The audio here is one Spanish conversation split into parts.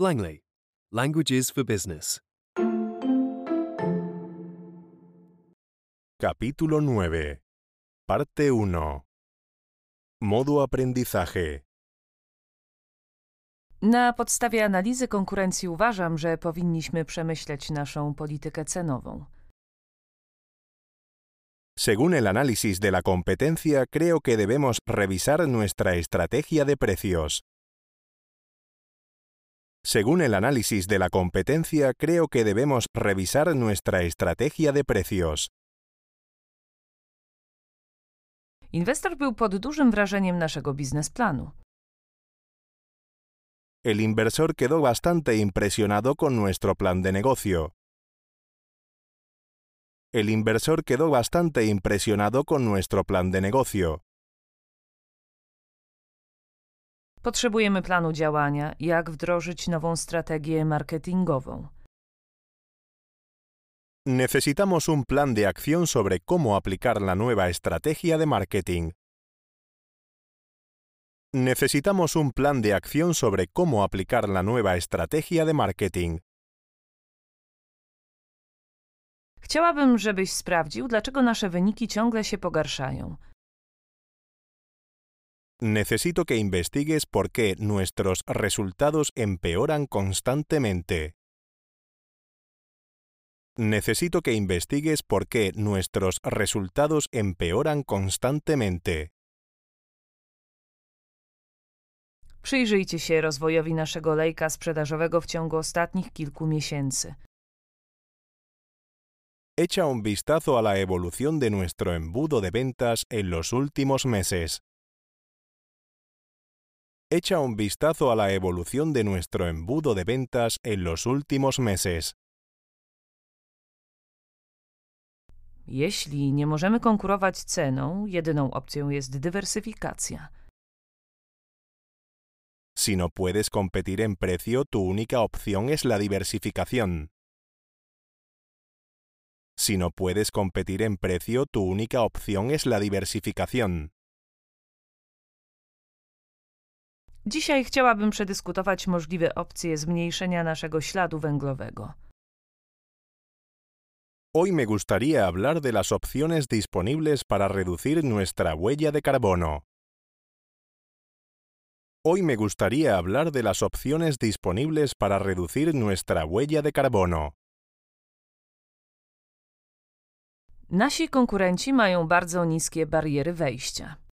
Langley. Languages for Business. Capítulo 9. Parte 1. Modo aprendizaje. Na podstawie analizy konkurencji uważam, że powinniśmy przemyśleć naszą politykę cenową. Según el análisis de la competencia, creo que debemos revisar nuestra estrategia de precios. Según el análisis de la competencia, creo que debemos revisar nuestra estrategia de precios. Inwestor był pod dużym wrażeniem naszego biznesplanu. El inversor quedó bastante impresionado con nuestro plan de negocio. El inversor quedó bastante impresionado con nuestro plan de negocio. Potrzebujemy planu działania, jak wdrożyć nową strategię marketingową. Necesitamos un plan de acción sobre cómo aplicar la nueva estrategia de marketing. Necesitamos un plan de acción sobre cómo aplicar la nueva estrategia de marketing. Chciałabym, żebyś sprawdził, dlaczego nasze wyniki ciągle się pogarszają. Necesito que investigues por qué nuestros resultados empeoran constantemente. Necesito que investigues por qué nuestros resultados empeoran constantemente. Przyjrzyjcie się rozwojowi naszego lejka sprzedażowego w ciągu ostatnich kilku miesięcy. Echa un vistazo a la evolución de nuestro embudo de ventas en los últimos meses. Echa un vistazo a la evolución de nuestro embudo de ventas en los últimos meses. Jeśli nie możemy konkurować ceną, jedyną opcją jest dywersyfikacja. Si no puedes competir en precio, tu única opción es la diversificación. Si no puedes competir en precio, tu única opción es la diversificación. Dzisiaj chciałabym przedyskutować możliwe opcje zmniejszenia naszego śladu węglowego. Hoy me gustaría hablar de las opciones disponibles para reducir nuestra huella de carbono. Hoy me gustaría hablar de las opciones disponibles para reducir nuestra huella de carbono. Nasi konkurenci mają bardzo niskie bariery wejścia.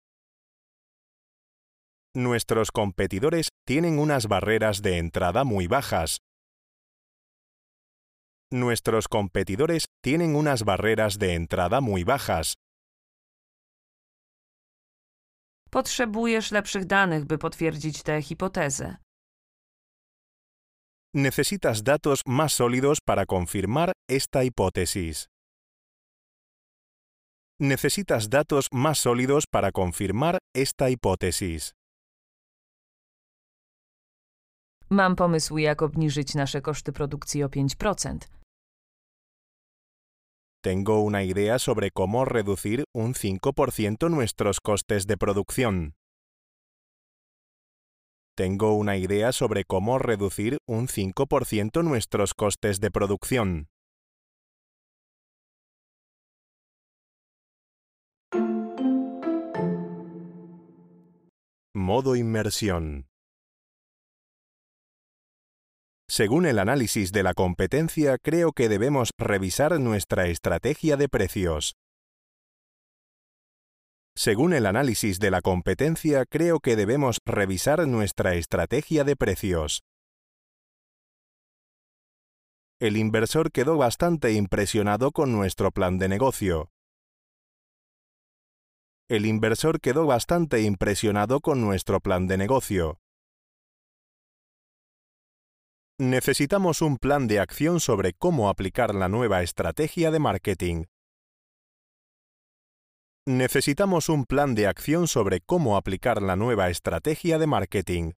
Nuestros competidores tienen unas barreras de entrada muy bajas. Nuestros competidores tienen unas barreras de entrada muy bajas. Potrzebujesz lepszych danych, by potwierdzić tę hipotezę. Necesitas datos más sólidos para confirmar esta hipótesis. Necesitas datos más sólidos para confirmar esta hipótesis. Mam pomysł, jak obniżyć nasze koszty produkcji o 5%. Tengo una idea sobre cómo reducir un 5% nuestros costes de producción. Tengo una idea sobre cómo reducir un 5% nuestros costes de producción. Modo inmersión. Según el análisis de la competencia, creo que debemos revisar nuestra estrategia de precios. Según el análisis de la competencia, creo que debemos revisar nuestra estrategia de precios. El inversor quedó bastante impresionado con nuestro plan de negocio. El inversor quedó bastante impresionado con nuestro plan de negocio. Necesitamos un plan de acción sobre cómo aplicar la nueva estrategia de marketing. Necesitamos un plan de acción sobre cómo aplicar la nueva estrategia de marketing.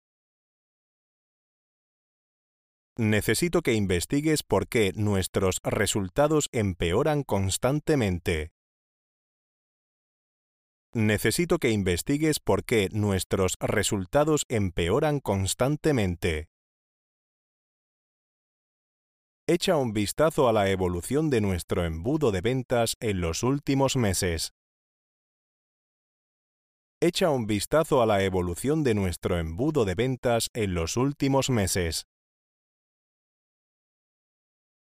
Necesito que investigues por qué nuestros resultados empeoran constantemente. Necesito que investigues por qué nuestros resultados empeoran constantemente. Echa un vistazo a la evolución de nuestro embudo de ventas en los últimos meses. Echa un vistazo a la evolución de nuestro embudo de ventas en los últimos meses.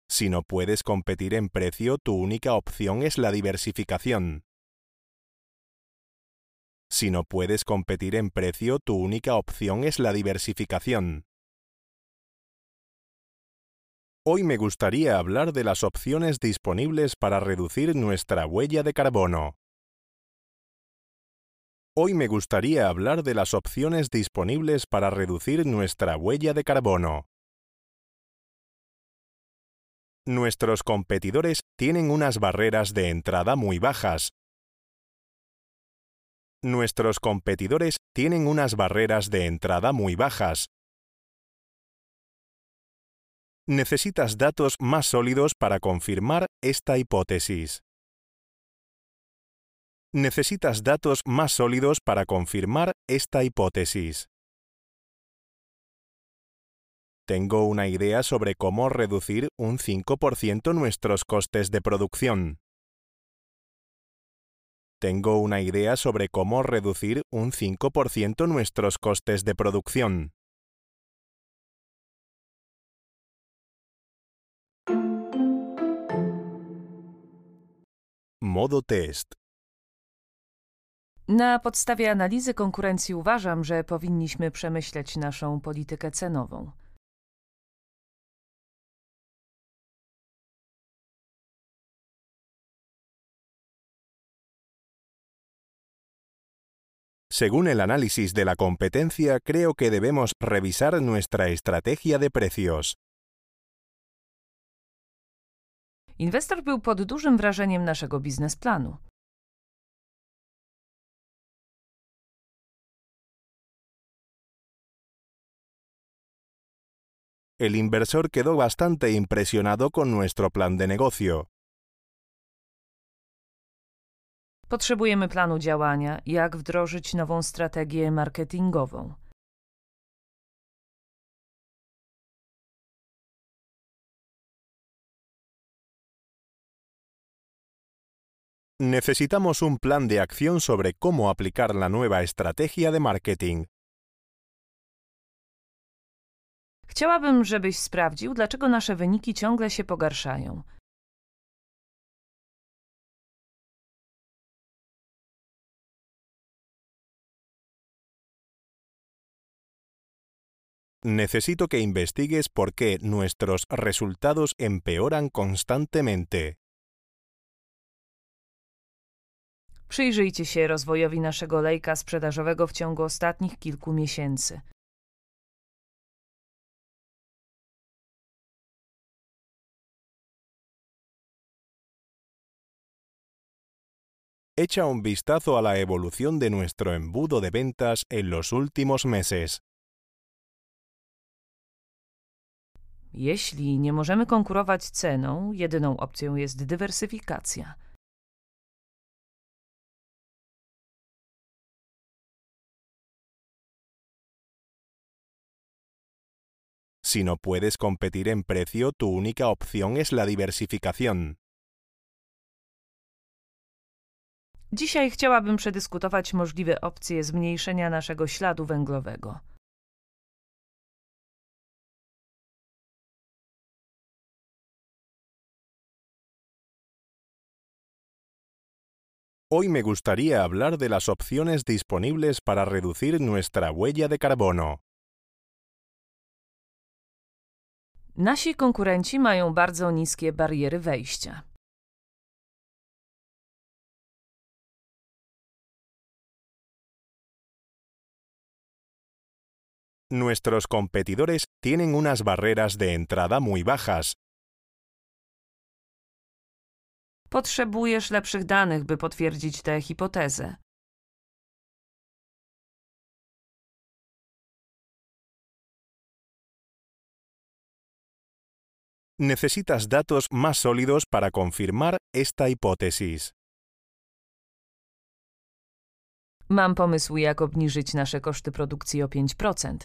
Si no puedes competir en precio, tu única opción es la diversificación. Si no puedes competir en precio, tu única opción es la diversificación. Hoy me gustaría hablar de las opciones disponibles para reducir nuestra huella de carbono. Hoy me gustaría hablar de las opciones disponibles para reducir nuestra huella de carbono. Nuestros competidores tienen unas barreras de entrada muy bajas. Nuestros competidores tienen unas barreras de entrada muy bajas. Necesitas datos más sólidos para confirmar esta hipótesis. Necesitas datos más sólidos para confirmar esta hipótesis. Tengo una idea sobre cómo reducir un 5% nuestros costes de producción. Tengo una idea sobre cómo reducir un 5% nuestros costes de producción. Modo test. Na podstawie analizy konkurencji uważam, że powinniśmy przemyśleć naszą politykę cenową. Según el análisis de la competencia, creo que debemos revisar nuestra estrategia de precios. Inwestor był pod dużym wrażeniem naszego biznesplanu. El inversor quedó bastante impresionado con nuestro plan de negocio. Potrzebujemy planu działania, jak wdrożyć nową strategię marketingową. Necesitamos un plan de acción sobre cómo aplicar la nueva estrategia de marketing. Chciałabym, żebyś sprawdził, dlaczego nasze wyniki ciągle się pogarszają. Necesito que investigues por qué nuestros resultados empeoran constantemente. Przyjrzyjcie się rozwojowi naszego lejka sprzedażowego w ciągu ostatnich kilku miesięcy. Echa un vistazo a la evolución de nuestro embudo de ventas en los últimos meses. Jeśli nie możemy konkurować ceną, jedyną opcją jest dywersyfikacja. Si no puedes competir en precio, tu única opción es la diversificación. Dzisiaj chciałabym przedyskutować możliwe opcje zmniejszenia naszego śladu węglowego. Hoy me gustaría hablar de las opciones disponibles para reducir nuestra huella de carbono. Nasi konkurenci mają bardzo niskie bariery wejścia. Nuestros competidores tienen unas barreras de entrada muy bajas. Potrzebujesz lepszych danych, by potwierdzić tę hipotezę. necesitas datos más sólidos para confirmar esta hipótesis. Mam pomysł, jak obniżyć nasze koszty produkcji o 5%.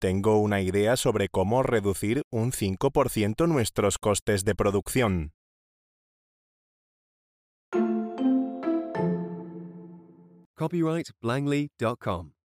Tengo una idea sobre cómo reducir un 5% nuestros costes de producción. Copyright Langley.com.